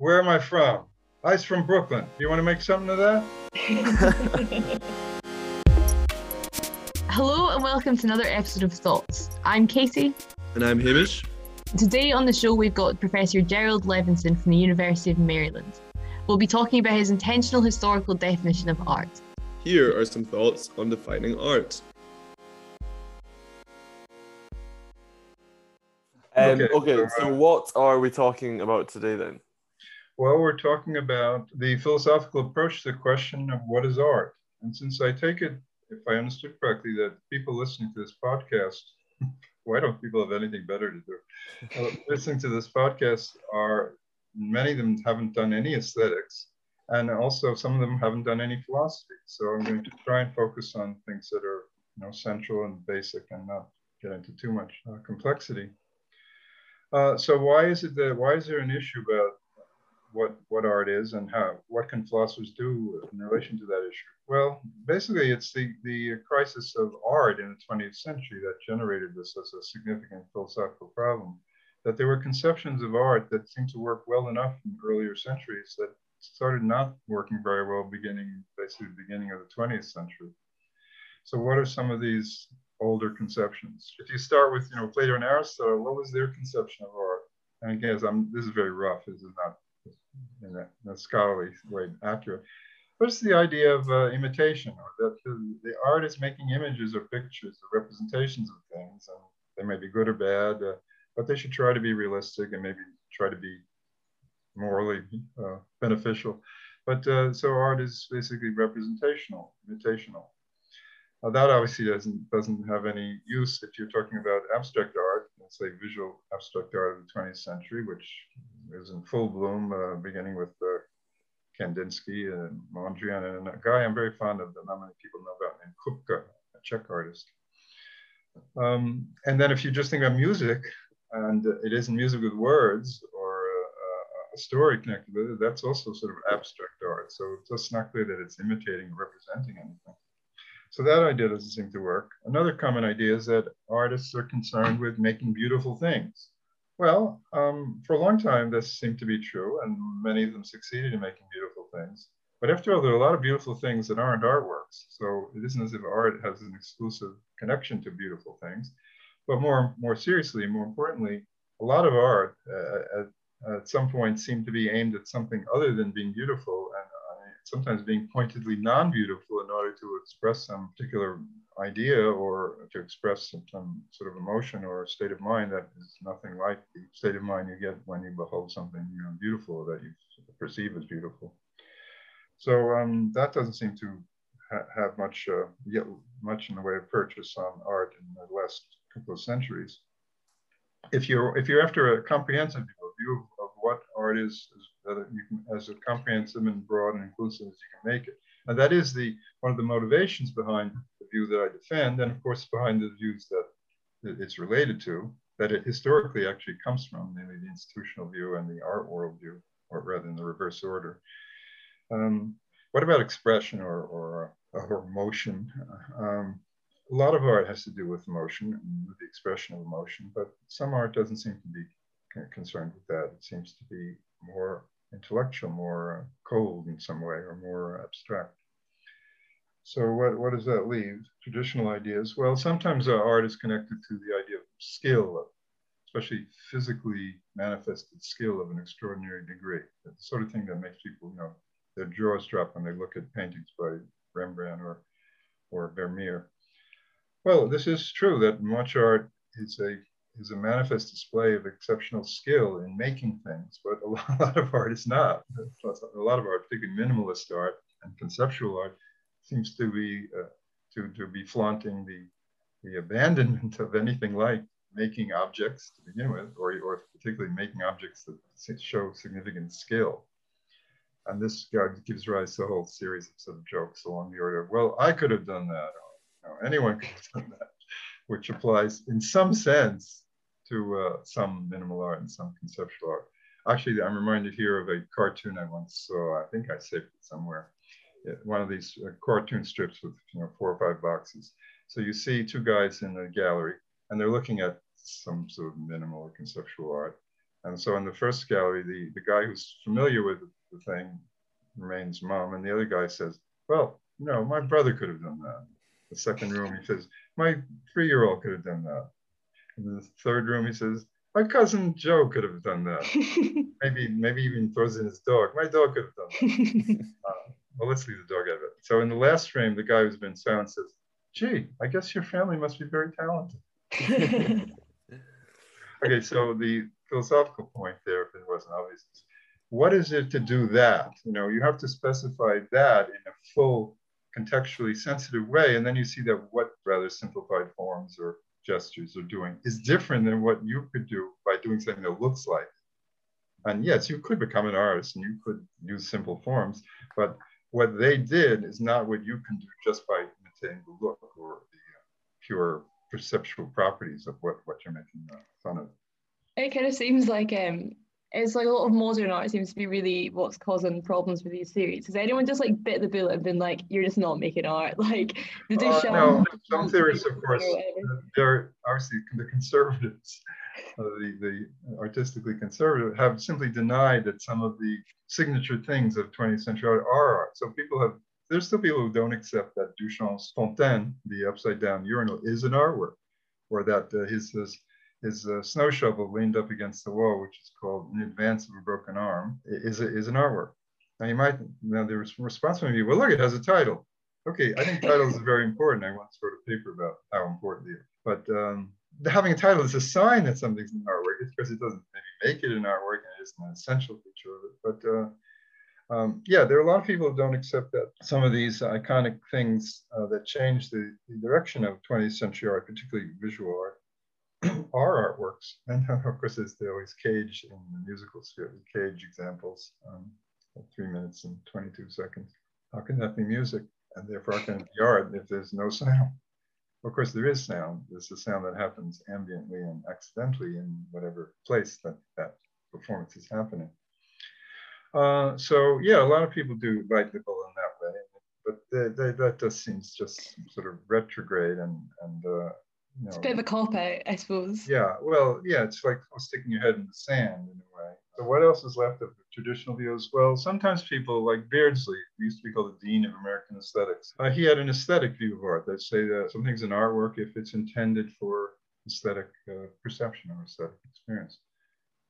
Where am I from? I's from Brooklyn. Do you want to make something of that? Hello and welcome to another episode of Thoughts. I'm Katie. And I'm Hamish. Today on the show, we've got Professor Jerrold Levinson from the University of Maryland. We'll be talking about his intentional historical definition of art. Here are some thoughts on defining art. Um, Okay, okay, so, so what are we talking about today then? Well, we're talking about the philosophical approach to the question of what is art. And since I take it, if I understood correctly, that people listening to this podcast, why don't people have anything better to do? Uh, listening to this podcast are many of them haven't done any aesthetics, and also some of them haven't done any philosophy. So I'm going to try and focus on things that are you know central and basic, and not get into too much uh, complexity. Uh, so why is it that why is there an issue about what what art is and how what can philosophers do in relation to that issue? Well, basically, it's the the crisis of art in the 20th century that generated this as a significant philosophical problem. That there were conceptions of art that seemed to work well enough in earlier centuries that started not working very well beginning basically the beginning of the 20th century. So, what are some of these older conceptions? If you start with you know Plato and Aristotle, what was their conception of art? And again, I'm, this is very rough. This is not in a, in a scholarly way accurate. What's the idea of uh, imitation, or that the, the art is making images or pictures or representations of things, and they may be good or bad, uh, but they should try to be realistic and maybe try to be morally uh, beneficial. But uh, so art is basically representational, imitational. Now that obviously doesn't doesn't have any use if you're talking about abstract art, let's say visual abstract art of the 20th century, which is in full bloom, uh, beginning with uh, Kandinsky and Mondrian, and a guy I'm very fond of that not many people know about named Kupka, a Czech artist. Um, and then if you just think about music, and it isn't music with words or uh, a story connected with it, that's also sort of abstract art. So it's just not clear that it's imitating or representing anything. So that idea doesn't seem to work. Another common idea is that artists are concerned with making beautiful things. Well, um, for a long time, this seemed to be true, and many of them succeeded in making beautiful things. But after all, there are a lot of beautiful things that aren't artworks. So it isn't as if art has an exclusive connection to beautiful things. But more, more seriously, more importantly, a lot of art uh, at, at some point seemed to be aimed at something other than being beautiful and sometimes being pointedly non-beautiful in order to express some particular idea or to express some, some, sort of emotion or state of mind that is nothing like the state of mind you get when you behold something you know, beautiful that you perceive as beautiful. So um, that doesn't seem to ha have much uh, yet much in the way of purchase on art in the last couple of centuries. If you're if you're after a comprehensive view of what art is, you can as comprehensive and broad and inclusive as you can make it, and that is the one of the motivations behind the view that I defend, and of course behind the views that it's related to, that it historically actually comes from, namely the institutional view and the art world view, or rather in the reverse order. Um, what about expression or, or, or emotion? Um, a lot of art has to do with emotion and with the expression of emotion, but some art doesn't seem to be concerned with that. It seems to be more intellectual, more cold in some way, or more abstract. So what, what does that leave? Traditional ideas. Well, sometimes art is connected to the idea of skill, especially physically manifested skill of an extraordinary degree. It's the sort of thing that makes people, you know, their jaws drop when they look at paintings by Rembrandt or, or Vermeer. Well, this is true that much art is a is a manifest display of exceptional skill in making things, but a lot of art is not. A lot of art, particularly minimalist art and conceptual art, seems to be uh, to, to be flaunting the the abandonment of anything like making objects to begin with, or, or particularly making objects that show significant skill. And this gives rise to a whole series of sort of jokes along the order of, well, I could have done that, or anyone could have done that, which applies in some sense to uh, some minimal art and some conceptual art. Actually, I'm reminded here of a cartoon I once saw. I think I saved it somewhere. One of these uh, cartoon strips with you know four or five boxes. So you see two guys in a gallery, and they're looking at some sort of minimal or conceptual art. And so in the first gallery, the, the guy who's familiar with the thing remains mum, and the other guy says, Well, no, my brother could have done that. The second room, he says, My three year old could have done that. In the third room, he says, My cousin Joe could have done that. maybe, maybe even throws in his dog. My dog could have done that. uh, well, let's leave the dog out of it. So in the last frame, the guy who's been silent says, Gee, I guess your family must be very talented. okay, so the philosophical point there, if it wasn't obvious, what is it to do that? You know, you have to specify that in a full, contextually sensitive way, and then you see that what rather simplified forms or gestures are doing is different than what you could do by doing something that looks like. And yes, you could become an artist and you could use simple forms, but what they did is not what you can do just by imitating the look or the uh, pure perceptual properties of what, what you're making fun of. It kind of seems like um, it's like a lot of modern art seems to be really what's causing problems with these theories. Has anyone just like bit the bullet and been like, "You're just not making art"? Like the Duchamp. Uh, no, some theories, of course, they're obviously the conservatives, uh, the the artistically conservative, have simply denied that some of the signature things of 20th century art are art. So people have. There's still people who don't accept that Duchamp's Fontaine, the upside down urinal, is an artwork, or that uh, his, his his uh, snow shovel leaned up against the wall, which is called In Advance of a Broken Arm, is, a, is an artwork. Now you might, now the response might be, well, look, it has a title. Okay, I think titles are very important. I once wrote a paper about how important they are. But um, having a title is a sign that something's an artwork. It's because it doesn't maybe make it an artwork and it isn't an essential feature of it. But uh, um, yeah, there are a lot of people who don't accept that some of these iconic things uh, that change the, the, direction of 20th century art, particularly visual art, are artworks. And of course, there's always Cage in the musical sphere, the Cage examples, um, three minutes and 22 seconds. How can that be music? And therefore, how can it be art if there's no sound? Of course, there is sound. There's a sound that happens ambiently and accidentally in whatever place that that performance is happening. Uh, so yeah, a lot of people do bite the in that way, but they, they, that just seems just sort of retrograde and and uh, you know, it's a bit of a cop out, I suppose. Yeah, well, yeah, it's like sticking your head in the sand in a way. So what else is left of traditional views? Well, sometimes people like Beardsley, who used to be called the dean of American aesthetics, uh, he had an aesthetic view of art. They say that something's an artwork if it's intended for aesthetic uh, perception or aesthetic experience.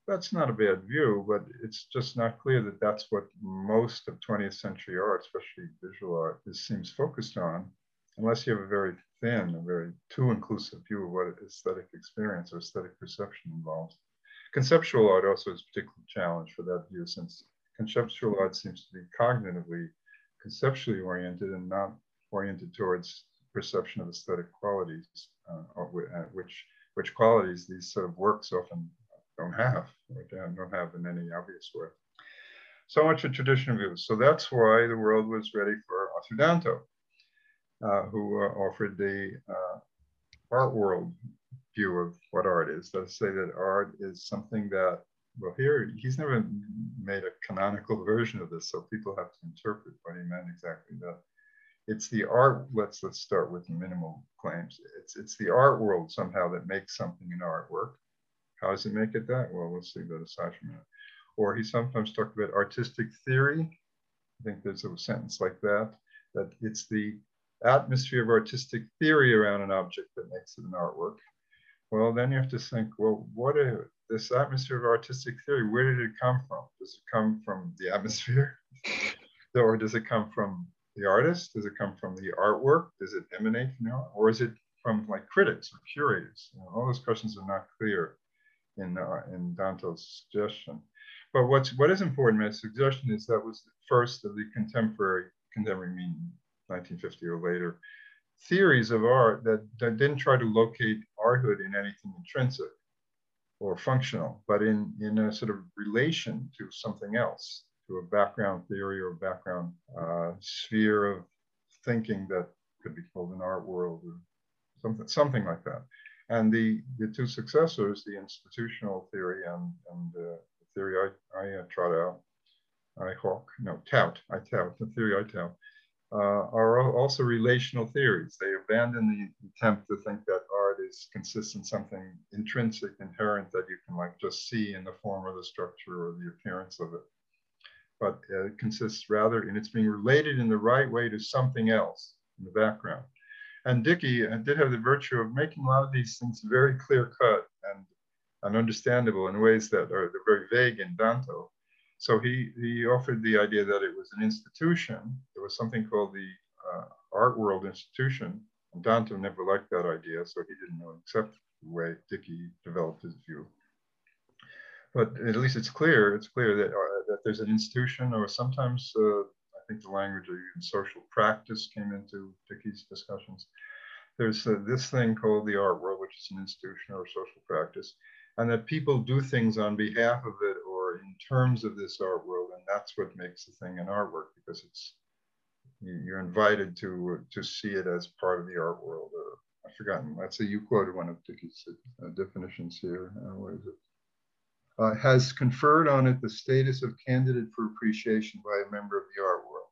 That's not a bad view, but it's just not clear that that's what most of 20th century art, especially visual art, is, seems focused on, unless you have a very thin, a very too inclusive view of what aesthetic experience or aesthetic perception involves. Conceptual art also is a particular challenge for that view since conceptual art seems to be cognitively, conceptually oriented and not oriented towards perception of aesthetic qualities, uh, uh which, which qualities these sort of works often don't have, or don't have in any obvious way. So much for traditional view. So that's why the world was ready for Arthur Danto who uh, offered the uh, art world view of what art is. Let's say that art is something that, well, here he's never made a canonical version of this, so people have to interpret what he meant exactly. That it's the art. Let's let's start with minimal claims. It's it's the art world somehow that makes something an artwork. How does it make it that? Well, let's leave that aside for a minute. Or he sometimes talked about artistic theory. I think there's a sentence like that. That it's the atmosphere of artistic theory around an object that makes it an artwork. Well, then you have to think, well, what is this atmosphere of artistic theory? Where did it come from? Does it come from the atmosphere? or does it come from the artist? Does it come from the artwork? Does it emanate from art? Or is it from like critics or curators? You know, all those questions are not clear in, uh, in Danto's suggestion. But what's, what is important, my suggestion is that was the first of the contemporary, contemporary meaning 1950 or later, theories of art that, that didn't try to locate arthood in anything intrinsic or functional, but in, in a sort of relation to something else, to a background theory or background uh, sphere of thinking that could be called an art world or something, something like that. And the, the two successors, the institutional theory and, and uh, the theory I, I uh, trot out, I hawk, no, tout, I tout, the theory I tout, are also relational theories. They abandon the attempt to think that art is consists in something intrinsic, inherent that you can like just see in the form or the structure or the appearance of it. But uh, it consists rather in its being related in the right way to something else in the background. And Dickey uh, did have the virtue of making a lot of these things very clear cut and, and understandable in ways that are very vague in Danto. So he, he offered the idea that it was an institution. Was something called the uh, Art World Institution. And never liked that idea, so he didn't accept the way Dickey developed his view. But at least it's clear, it's clear that, uh, that there's an institution or sometimes uh, I think the language of even social practice came into Dickey's discussions. There's uh, this thing called the art world, which is an institution or social practice, and that people do things on behalf of it or in terms of this art world, and that's what makes the thing an artwork because it's you're invited to to see it as part of the art world. Or I've forgotten. Let's say you quoted one of Dickey's uh, definitions here. Uh, what is it? Uh, has conferred on it the status of candidate for appreciation by a member of the art world.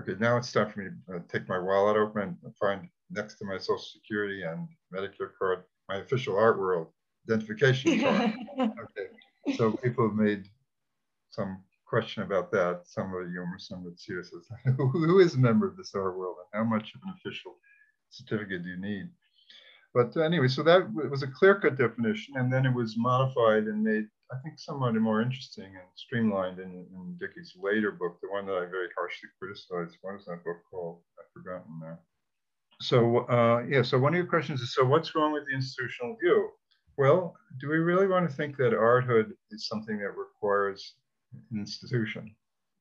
Okay, now it's time for me to uh, take my wallet open and find next to my social security and Medicare card my official art world identification card. okay, so people have made some question about that, some of you, some of it serious. who is a member of the art world and how much of an official certificate do you need? But anyway, so that was a clear-cut definition, and then it was modified and made, I think, somewhat more interesting and streamlined in, in Dickey's later book, the one that I very harshly criticized. What is that book called? I've forgotten now. So uh, yeah, so one of your questions is, so what's wrong with the institutional view? Well, do we really want to think that arthood is something that requires institution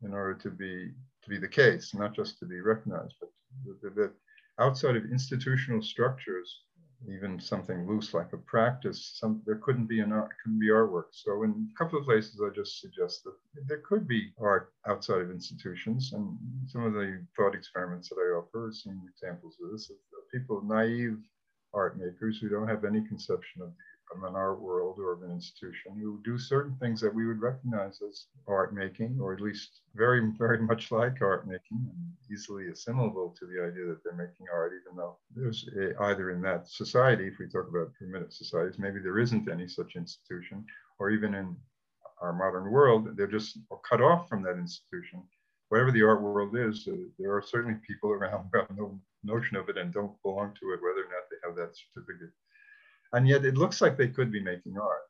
in order to be to be the case, not just to be recognized, but that outside of institutional structures, even something loose like a practice, some there couldn't be an art, couldn't be artwork. So in a couple of places, I just suggest that there could be art outside of institutions, and some of the thought experiments that I offer some examples of this of people naive art makers who don't have any conception of the an art world or of an institution who do certain things that we would recognize as art making, or at least very, very much like art making, and easily assimilable to the idea that they're making art, even though there's a, either in that society, if we talk about primitive societies, maybe there isn't any such institution, or even in our modern world, they're just cut off from that institution. Whatever the art world is, uh, there are certainly people around who have no notion of it and don't belong to it, whether or not they have that certificate and yet it looks like they could be making art.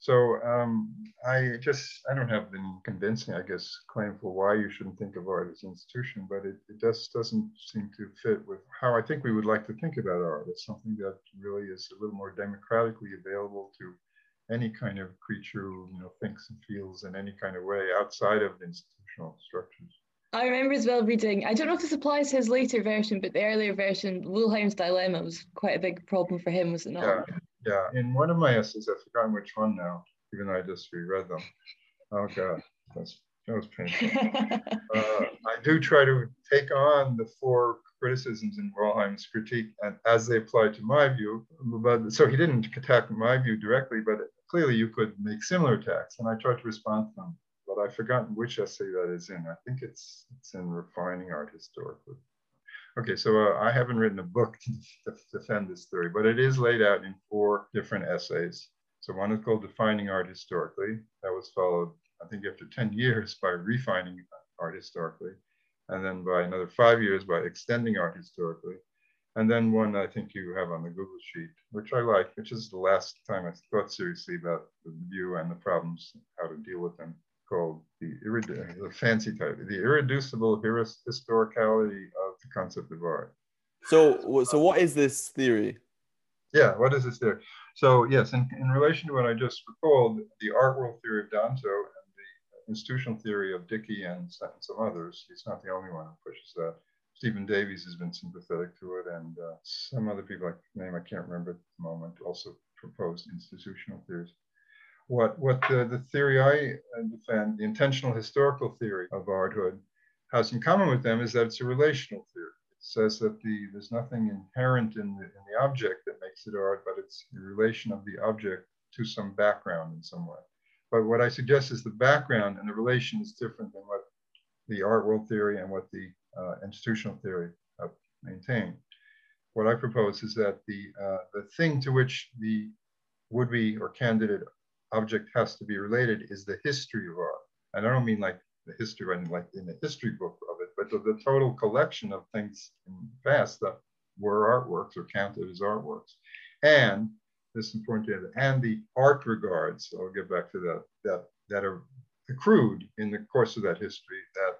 So um, I just, I don't have the convincing, I guess, claim for why you shouldn't think of art as an institution, but it, it just doesn't seem to fit with how I think we would like to think about art. It's something that really is a little more democratically available to any kind of creature who you know, thinks and feels in any kind of way outside of the institutional structures. I remember as well reading, I don't know if this applies to his later version, but the earlier version, Wollheim's Dilemma was quite a big problem for him, was it not? Yeah, yeah. In one of my essays, I've forgotten which one now, even though I just reread them. Oh God, that's, that was painful. uh, I do try to take on the four criticisms in Wollheim's critique and as they apply to my view. But so he didn't attack my view directly, but clearly you could make similar attacks, and I tried to respond to them but I've forgotten which essay that is in. I think it's it's in refining art historically. Okay, so uh, I haven't written a book to defend this theory, but it is laid out in four different essays. So one is called Defining Art Historically. That was followed, I think, after 10 years by Refining Art Historically, and then by another five years by Extending Art Historically. And then one I think you have on the Google Sheet, which I like, which is the last time I thought seriously about the view and the problems, how to deal with them called the, the fancy title, the irreducible historicality of the concept of art. So, so what is this theory? Yeah, what is this theory? So yes, in, in relation to what I just recalled, the art world theory of Danto and the institutional theory of Dickey and some others, he's not the only one who pushes that. Stephen Davies has been sympathetic to it, and uh, some other people, I name I can't remember at the moment, also proposed institutional theories what what the, the theory I defend, the intentional historical theory of arthood, has in common with them is that it's a relational theory. It says that the there's nothing inherent in the, in the object that makes it art, but it's the relation of the object to some background in some way. But what I suggest is the background and the relation is different than what the art world theory and what the uh, institutional theory have maintained. What I propose is that the, uh, the thing to which the would-be or candidate object has to be related is the history of art. And I don't mean like the history, I mean like in the history book of it, but the, the total collection of things in the past that were artworks or counted as artworks. And this is important to have, and the art regards, I'll get back to that, that, that are accrued in the course of that history that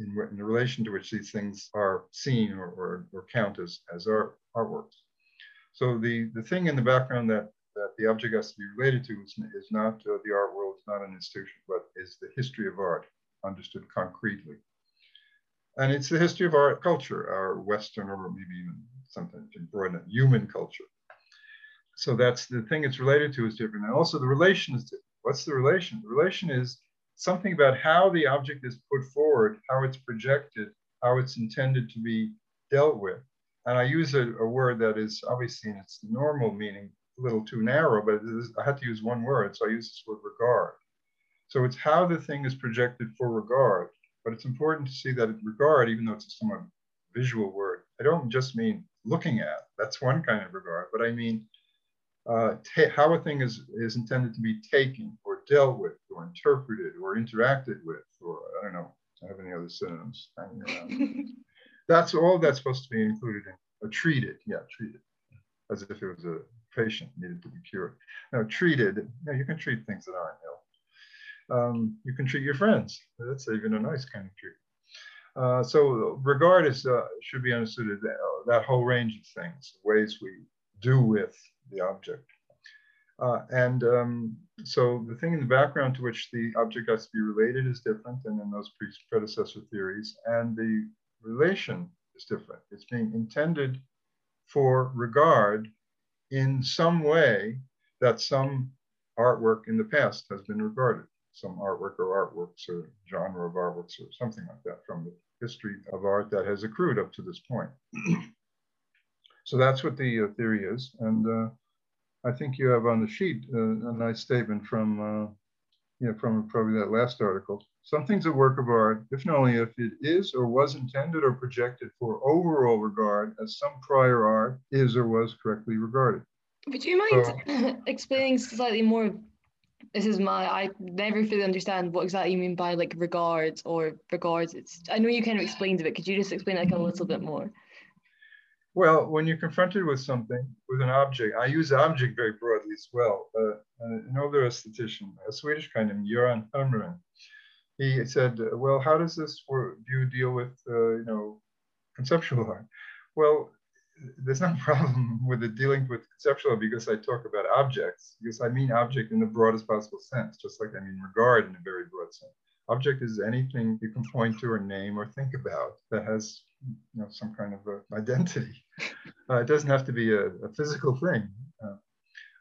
in, in relation to which these things are seen or, or, or count as, as art, artworks. So the, the thing in the background that, that the object has to be related to is, is not uh, the art world, it's not an institution, but is the history of art understood concretely. And it's the history of our culture, our Western or maybe even something to broaden it, human culture. So that's the thing it's related to is different. And also the relation is different. What's the relation? The relation is something about how the object is put forward, how it's projected, how it's intended to be dealt with. And I use a, a word that is obviously in its normal meaning little too narrow, but I had to use one word, so I use this word regard. So it's how the thing is projected for regard, but it's important to see that regard, even though it's a somewhat visual word, I don't just mean looking at, that's one kind of regard, but I mean uh, how a thing is, is intended to be taken or dealt with or interpreted or interacted with, or I don't know, I have any other synonyms that's all that's supposed to be included in, uh, treated, yeah, treated, as if it was a patient needed to be cured. Now, treated, you, you can treat things that aren't ill. Um, you can treat your friends. That's even a nice kind of treat. Uh, so regard is, uh, should be understood as that, uh, that, whole range of things, ways we do with the object. Uh, and um, so the thing in the background to which the object has to be related is different than in those predecessor theories. And the relation is different. It's being intended for regard in some way that some artwork in the past has been regarded, some artwork or artworks or genre of artworks or something like that from the history of art that has accrued up to this point. so that's what the uh, theory is. And uh, I think you have on the sheet uh, a nice statement from, uh, you know, from probably that last article. Something's a work of art if and only if it is or was intended or projected for overall regard as some prior art is or was correctly regarded. Would you mind so, explaining slightly more? This is my, I never fully understand what exactly you mean by like regards or regards. It's, I know you kind of explained it, but could you just explain like a little bit more? Well, when you're confronted with something, with an object, I use object very broadly as well. Uh, an older esthetician, a Swedish kind of Göran Hermerén, he said, well, how does this work, do you deal with, uh, you know, conceptual art? Well, there's no problem with the dealing with conceptual because I talk about objects, because I mean object in the broadest possible sense, just like I mean regard in a very broad sense. Object is anything you can point to or name or think about that has you know, some kind of identity. Uh, it doesn't have to be a, a physical thing. Uh,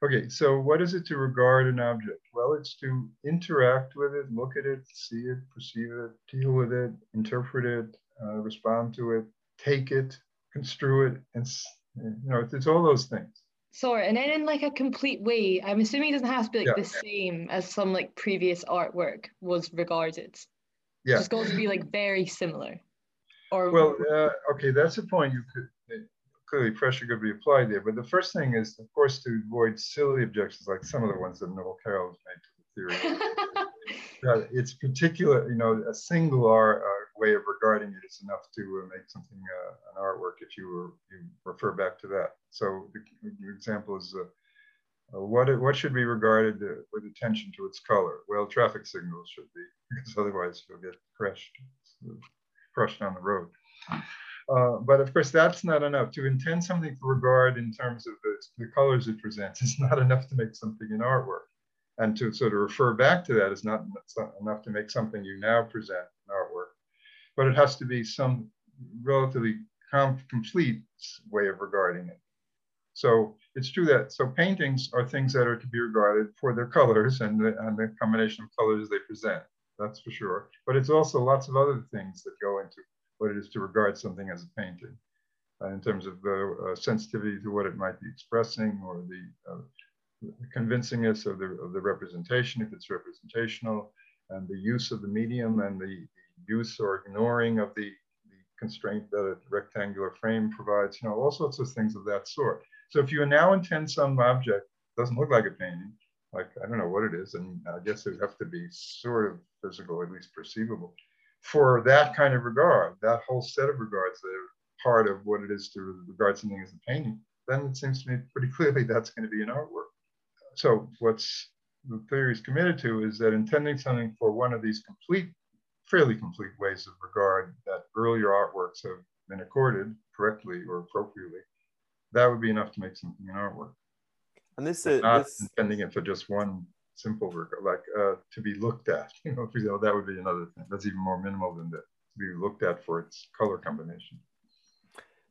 okay, so what is it to regard an object? Well, it's to interact with it, look at it, see it, perceive it, deal with it, interpret it, uh, respond to it, take it, construe it, and you know, it's, it's all those things. Sorry, and then in like a complete way, I'm assuming it doesn't have to be like yeah. the same as some like previous artwork was regarded. Yeah. It's got to be like very similar. Or well, uh, okay, that's a point you could clearly pressure could be applied there. But the first thing is, of course, to avoid silly objections like some of the ones that Noel Carroll has made to the theory. uh, it's particular, you know, a single R, uh, way of regarding it is enough to uh, make something uh, an artwork if you, were, you refer back to that. So the, the example is uh, what, what should be regarded with attention to its color? Well, traffic signals should be, because otherwise you'll get crushed, crushed on the road. Uh, but of course, that's not enough. To intend something for regard in terms of the, the colors it presents is not enough to make something an artwork. And to sort of refer back to that is not, enough to make something you now present an artwork. But it has to be some relatively com complete way of regarding it. So it's true that, so paintings are things that are to be regarded for their colors and the, and the combination of colors they present, that's for sure. But it's also lots of other things that go into what it is to regard something as a painting uh, in terms of the uh, sensitivity to what it might be expressing or the, uh, convincingness of the, of the representation, if it's representational, and the use of the medium and the, the use or ignoring of the, the constraint that a rectangular frame provides, you know, all sorts of things of that sort. So if you now intend some object, doesn't look like a painting, like I don't know what it is, and I guess it would have to be sort of physical, at least perceivable, for that kind of regard, that whole set of regards that are part of what it is to regard something as a painting, then it seems to me pretty clearly that's going to be an artwork. So what's the theory is committed to is that intending something for one of these complete, fairly complete ways of regard that earlier artworks have been accorded correctly or appropriately, that would be enough to make something an artwork. And this is not this, intending it for just one simple work, like uh, to be looked at. You know, you know, that would be another thing. That's even more minimal than that. To be looked at for its color combination.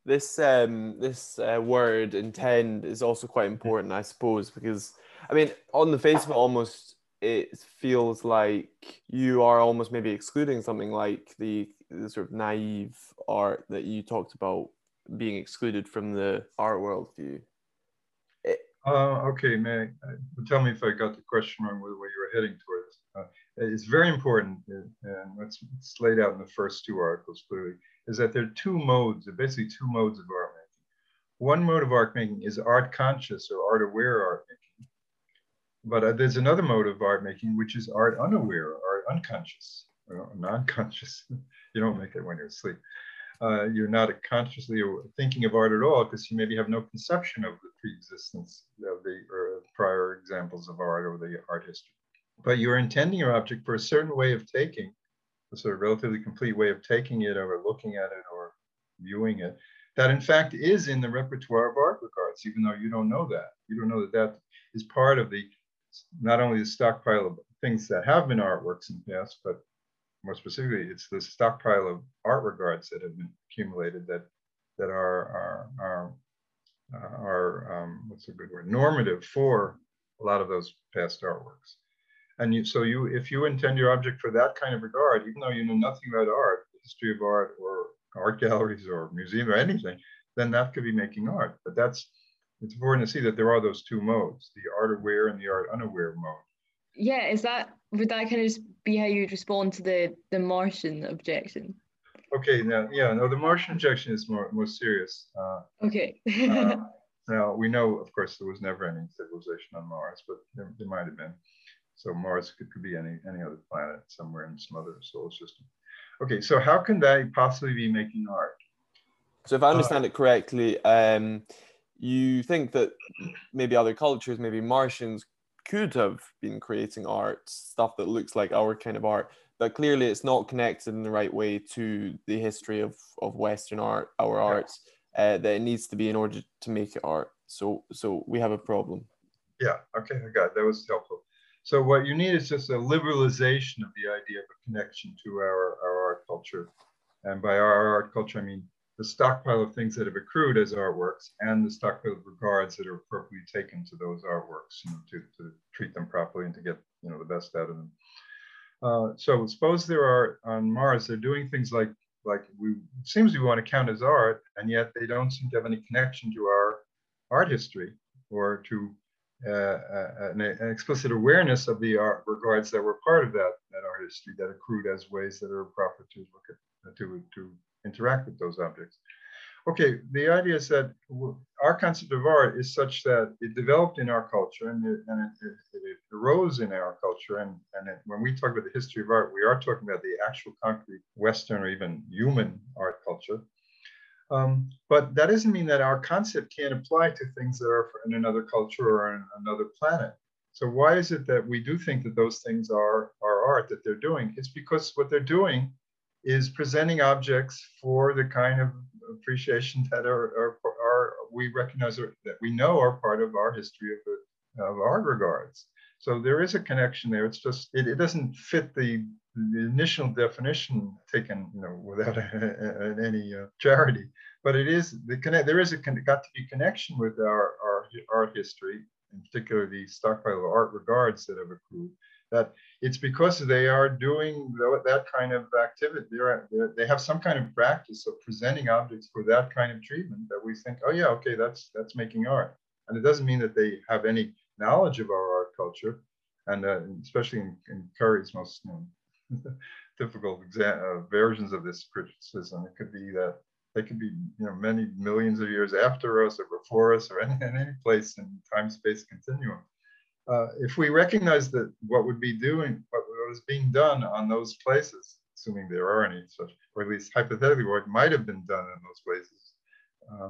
this um this uh, word intend is also quite important, I suppose, because I mean, on the face of it, almost it feels like you are almost maybe excluding something like the, the sort of naive art that you talked about being excluded from the art world view. Uh, okay, May, uh, tell me if I got the question wrong with where you were heading towards. Uh, it's very important, uh, and it's laid out in the first two articles clearly, is that there are two modes, basically two modes of art making. One mode of art making is art conscious or art aware art making. But uh, there's another mode of art making, which is art unaware, art unconscious, or non-conscious. you don't make it when you're asleep. Uh, you're not consciously thinking of art at all because you maybe have no conception of the pre-existence of the prior examples of art or the art history. But you're intending your object for a certain way of taking, a sort of relatively complete way of taking it or looking at it or viewing it, that in fact is in the repertoire of art regards, even though you don't know that. You don't know that that is part of the, not only the stockpile of things that have been artworks in the past, but more specifically, it's the stockpile of art regards that have been accumulated that that are are are, uh, are um, what's a good word normative for a lot of those past artworks. And you, so you, if you intend your object for that kind of regard, even though you know nothing about art, history of art, or art galleries, or museum, or anything, then that could be making art. But that's it's important to see that there are those two modes: the art aware and the art unaware mode yeah is that would that kind of just be how you'd respond to the the martian objection? Okay now yeah no the martian objection is more more serious uh, okay. uh, now we know of course there was never any civilization on mars but there, there might have been. So mars could, could be any any other planet somewhere in some other solar system. Okay so how can they possibly be making art? So if i understand uh, it correctly um you think that maybe other cultures maybe martians could have been creating art, stuff that looks like our kind of art, but clearly it's not connected in the right way to the history of, of Western art, our yeah. arts, uh, that it needs to be in order to make it art. So, so we have a problem. Yeah, okay, I got it. That was helpful. So what you need is just a liberalization of the idea of a connection to our, our art culture. And by our art culture, I mean the stockpile of things that have accrued as artworks and the stockpile of regards that are appropriately taken to those artworks, you know, to, to treat them properly and to get, you know, the best out of them. Uh, so suppose there are on Mars, they're doing things like, like we seems we want to count as art, and yet they don't seem to have any connection to our art history or to Uh, uh, an, an, explicit awareness of the art regards that were part of that, that art history that accrued as ways that are proper to look at, uh, to, to interact with those objects. Okay, the idea is that our concept of art is such that it developed in our culture and it, and it, it, it arose in our culture. And, and when we talk about the history of art, we are talking about the actual concrete Western or even human art culture. Um, but that doesn't mean that our concept can't apply to things that are in another culture or on another planet. So why is it that we do think that those things are, are art that they're doing? It's because what they're doing is presenting objects for the kind of appreciation that are, are, are we recognize that we know are part of our history of, of our regards. So there is a connection there. It's just it, it doesn't fit the, the initial definition taken, you know, without a, a, any uh, charity. But it is the connect. There is a got to be connection with our our art history, in particular the stockpile of art regards that have accrued. That it's because they are doing that kind of activity. They're, they're, they have some kind of practice of presenting objects for that kind of treatment that we think, oh yeah, okay, that's that's making art. And it doesn't mean that they have any knowledge of our art culture, and uh, especially in, in Currie's most you know, difficult uh, versions of this criticism. It could be that they could be, you know, many millions of years after us or before us or any, in any place in time-space continuum. Uh, if we recognize that what would be doing, what was being done on those places, assuming there are any such, or at least hypothetically what might have been done in those places, uh,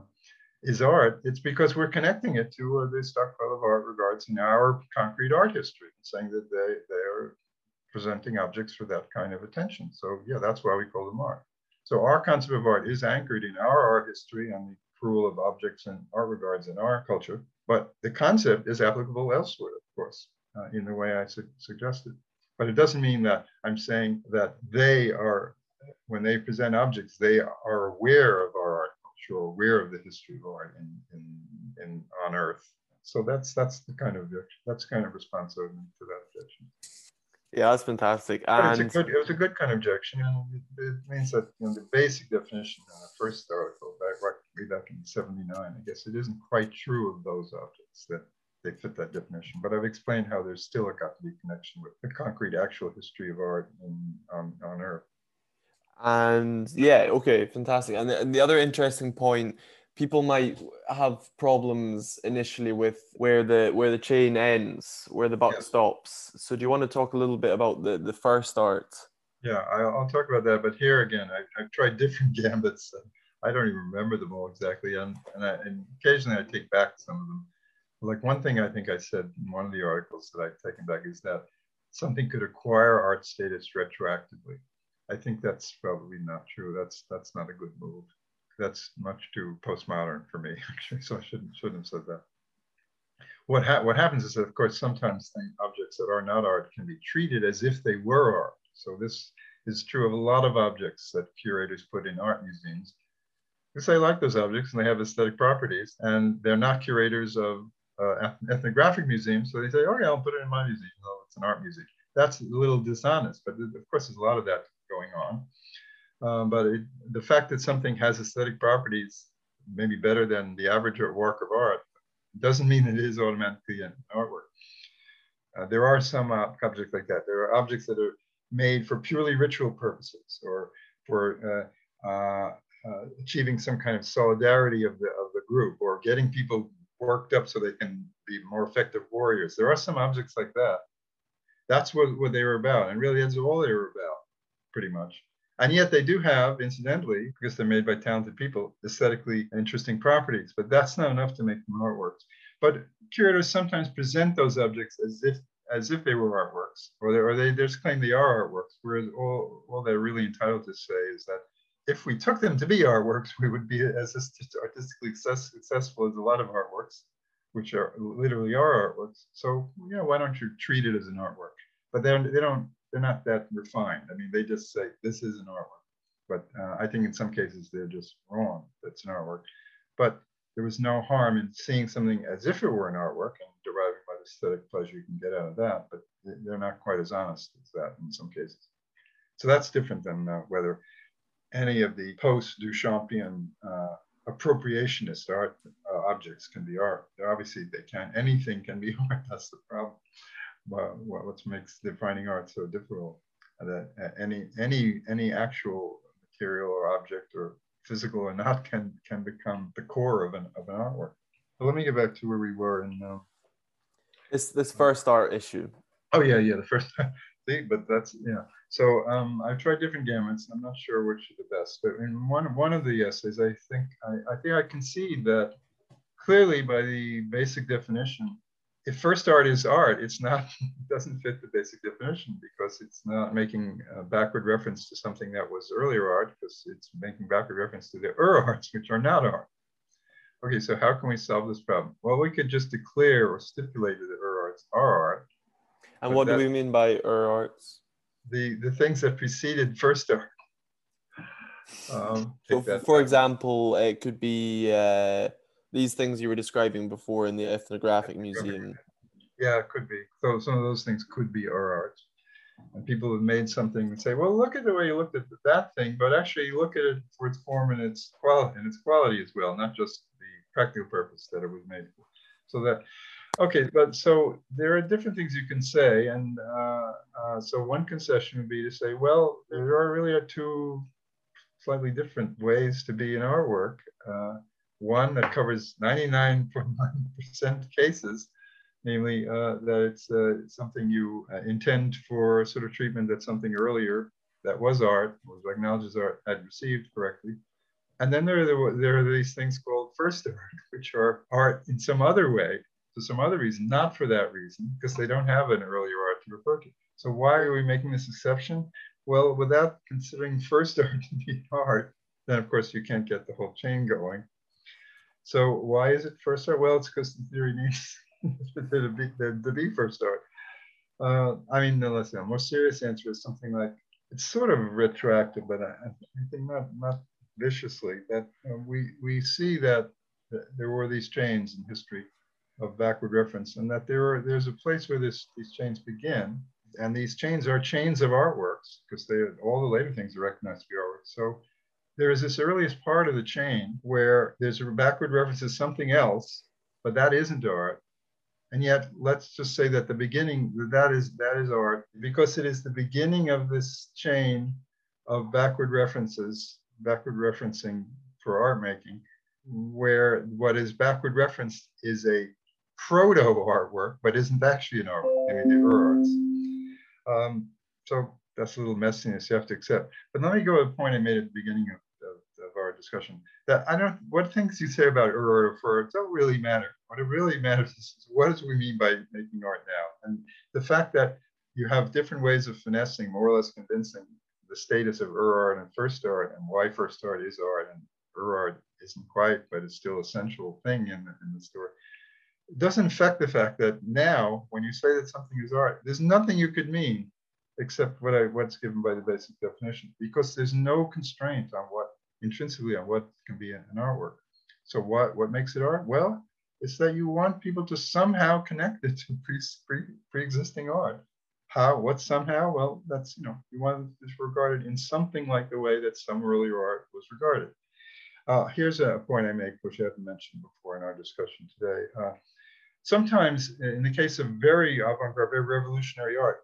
is art, it's because we're connecting it to uh, the stockpile of art regards in our concrete art history, saying that they, they are presenting objects for that kind of attention. So yeah, that's why we call them art. So our concept of art is anchored in our art history and the rule of objects and art regards in our culture, but the concept is applicable elsewhere, of course, uh, in the way I su suggested. But it doesn't mean that I'm saying that they are, when they present objects, they are aware of our art or aware of the history of art in, in, in on Earth. So that's that's the kind of that's kind of response to that objection. Yeah, that's fantastic. And it's a good, it was a good kind of objection, and it, it means that you know, the basic definition in the first article back way back in '79, I guess it isn't quite true of those objects that they fit that definition. But I've explained how there's still a got to be connection with the concrete actual history of art in, on, on Earth. And yeah, okay, fantastic. And the, and the other interesting point people might have problems initially with where the where the chain ends, where the buck stops. So do you want to talk a little bit about the the first art? Yeah, I, will talk about that. But here again, I, have tried different gambits. I don't even remember them all exactly, and and, I, and occasionally I take back some of them. Like one thing I think I said in one of the articles that I've taken back is that something could acquire art status retroactively. I think that's probably not true. That's that's not a good move that's much too postmodern for me, actually. So I shouldn't shouldn't have said that. What ha- what happens is that, of course, sometimes objects that are not art can be treated as if they were art. So this is true of a lot of objects that curators put in art museums because they like those objects and they have aesthetic properties, and they're not curators of uh, ethnographic museums. So they say, "Oh yeah, I'll put it in my museum. Oh, it's an art museum." That's a little dishonest, but of course, there's a lot of that going on. Um, but it, the fact that something has aesthetic properties, maybe better than the average work of art, doesn't mean it is automatically an artwork. Uh, there are some uh, objects like that. There are objects that are made for purely ritual purposes or for uh, uh, achieving some kind of solidarity of the, of the group or getting people worked up so they can be more effective warriors. There are some objects like that. That's what, what they were about. And really, that's all they were about, pretty much. And yet they do have, incidentally, because they're made by talented people, aesthetically interesting properties, but that's not enough to make them artworks. But curators sometimes present those objects as if as if they were artworks, or they, or they just claim they are artworks, whereas all, all they're really entitled to say is that if we took them to be artworks, we would be as artistically successful as a lot of artworks, which are literally are artworks. So, you know, why don't you treat it as an artwork? But they don't they're not that refined. I mean, they just say this is an artwork, but uh, I think in some cases they're just wrong. That's an artwork, but there was no harm in seeing something as if it were an artwork and deriving the aesthetic pleasure you can get out of that. But they're not quite as honest as that in some cases. So that's different than uh, whether any of the post-Duchampian uh, appropriationist art uh, objects can be art. Obviously, they can. Anything can be art. That's the problem what, what makes defining art so difficult that any any any actual material or object or physical or not can can become the core of an of an artwork. But let me get back to where we were in uh, this this first art issue. Oh yeah, yeah, the first. See, but that's yeah. So um, I've tried different gamuts. I'm not sure which is the best, but in one one of the essays, I think I, I think I concede that clearly by the basic definition, if first art is art, it's not it doesn't fit the basic definition because it's not making a backward reference to something that was earlier art because it's making backward reference to the Ur arts, which are not art. Okay, so how can we solve this problem? Well, we could just declare or stipulate that the Ur arts are art. And what do we mean by Ur arts? The the things that preceded first art. Um, so, for example, it could be. Uh, these things you were describing before in the ethnographic museum. Yeah, it could be. So some of those things could be our art. And people have made something and say, well, look at the way you looked at that thing, but actually you look at it for its form and its quality and its quality as well, not just the practical purpose that it was made for. So that Okay, but so there are different things you can say, and uh, uh, so one concession would be to say, well, there are really are two slightly different ways to be in our work. Uh, one that covers 99.9% cases, namely uh, that it's uh, something you uh, intend for sort of treatment that something earlier that was art, was acknowledged as art, had received correctly. And then there are, the, there are these things called first art, which are art in some other way, for some other reason, not for that reason, because they don't have an earlier art to refer to. So why are we making this exception? Well, without considering first art to be art, then of course you can't get the whole chain going. So why is it first art? Well, it's because the theory needs to be, to be first art. Uh, I mean, no, listen, a more serious answer is something like, it's sort of retroactive, but I, I think not, not viciously, that we, we see that there were these chains in history of backward reference and that there are, there's a place where this, these chains begin. And these chains are chains of artworks because they all the later things are recognized to be artworks. So there is this earliest part of the chain where there's a backward reference to something else, but that isn't art. And yet, let's just say that the beginning that is that is art because it is the beginning of this chain of backward references, backward referencing for art making, where what is backward referenced is a proto artwork, but isn't actually an artwork. I mean, the Ur arts. Um, so that's a little messiness you have to accept. But let me go to the point I made at the beginning of, of, of our discussion. That I don't, what things you say about Ur or don't really matter. What it really matters is what do we mean by making art now? And the fact that you have different ways of finessing, more or less convincing the status of Ur art and first art and why first art is art and Ur art isn't quite, but it's still a central thing in the, in the story. Doesn't affect the fact that now, when you say that something is art, there's nothing you could mean except what I, what's given by the basic definition, because there's no constraint on what intrinsically on what can be an artwork. So what, what makes it art? Well, it's that you want people to somehow connect it to pre, pre, pre-existing art. How, what somehow? Well, that's, you know, you want it regarded in something like the way that some earlier art was regarded. Uh, here's a point I make, which I haven't mentioned before in our discussion today. Uh, sometimes in the case of very avant-garde, very revolutionary art,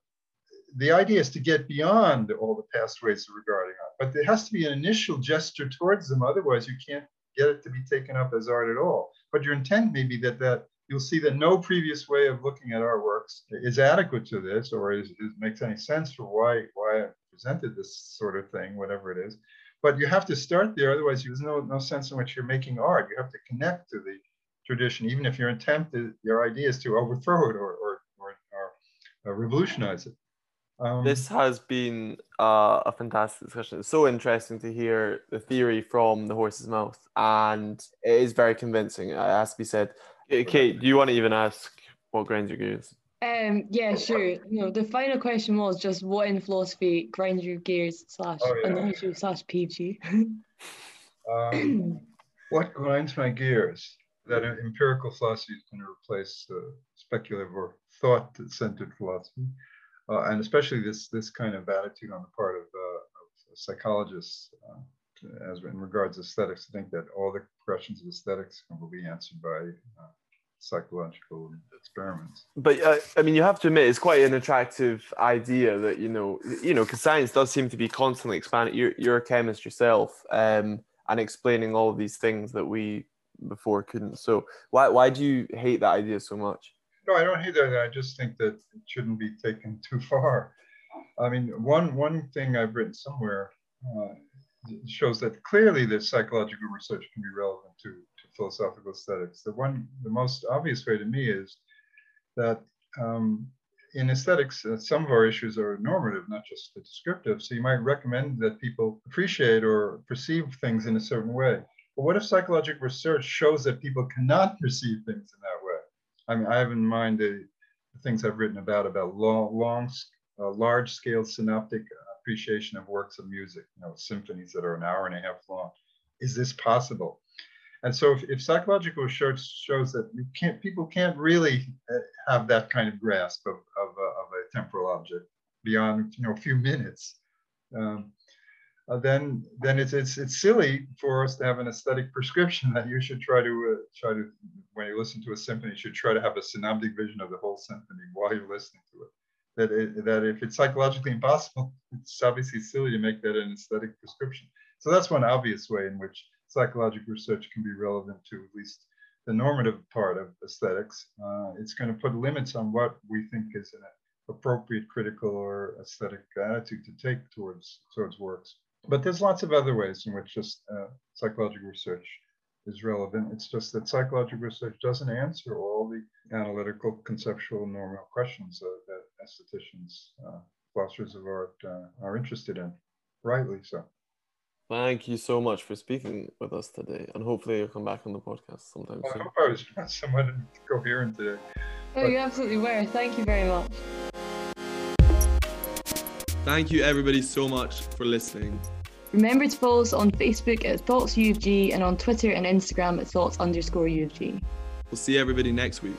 the idea is to get beyond all the past ways of regarding art, but there has to be an initial gesture towards them. Otherwise, you can't get it to be taken up as art at all. But your intent may be that that you'll see that no previous way of looking at our works is adequate to this, or is, is makes any sense for why why I presented this sort of thing, whatever it is. But you have to start there. Otherwise, there's no no sense in which you're making art. You have to connect to the tradition, even if your intent, is, your idea is to overthrow it or or, or, or uh, revolutionize it. Um, this has been uh, a fantastic discussion. It's so interesting to hear the theory from the horse's mouth, and it is very convincing. It has to be said. Kate, do you want to even ask what grinds your gears? Um, yeah, sure. No, the final question was just what in philosophy grinds your gears slash oh, yeah. slash PG. um, what grinds my gears? That empirical philosophy is going to replace uh, speculative or thought-centered philosophy uh, and especially this this kind of attitude on the part of, uh, of psychologists uh, as in regards to aesthetics to think that all the questions of aesthetics will be answered by uh, psychological experiments. But uh, I mean, you have to admit it's quite an attractive idea that you know, you know, because science does seem to be constantly expanding. You're, you're a chemist yourself, um, and explaining all of these things that we before couldn't. So why why do you hate that idea so much? No, I don't hate that. I just think that it shouldn't be taken too far. I mean, one one thing I've written somewhere uh, shows that clearly that psychological research can be relevant to, to philosophical aesthetics. The one, the most obvious way to me is that um, in aesthetics, uh, some of our issues are normative, not just descriptive. So you might recommend that people appreciate or perceive things in a certain way. But what if psychological research shows that people cannot perceive things in that way? I mean, I have in mind the, the things I've written about about long, long uh, large scale synoptic appreciation of works of music, you know, symphonies that are an hour and a half long. Is this possible? And so, if, if psychological research shows that you can't, people can't really uh, have that kind of grasp of, of, uh, of a temporal object beyond, you know, a few minutes, um, uh, then then it's, it's it's silly for us to have an aesthetic prescription that you should try to uh, try to when you listen to a symphony, you should try to have a synoptic vision of the whole symphony while you're listening to it. That, it, that if it's psychologically impossible, it's obviously silly to make that an aesthetic prescription. So that's one obvious way in which psychological research can be relevant to at least the normative part of aesthetics. Uh, it's going to put limits on what we think is an appropriate critical or aesthetic attitude to take towards towards works. But there's lots of other ways in which just uh, psychological research is relevant. It's just that psychological research doesn't answer all the analytical, conceptual, normal questions uh, that aestheticians, uh, philosophers of art uh, are interested in, rightly so. Thank you so much for speaking with us today, and hopefully you'll come back on the podcast sometime well, soon. I hope I was somewhat coherent today. Oh, you absolutely were. Thank you very much. Thank you, everybody, so much for listening. Remember to follow us on Facebook at Thoughts UFG and on Twitter and Instagram at Thoughts underscore UFG. We'll see everybody next week.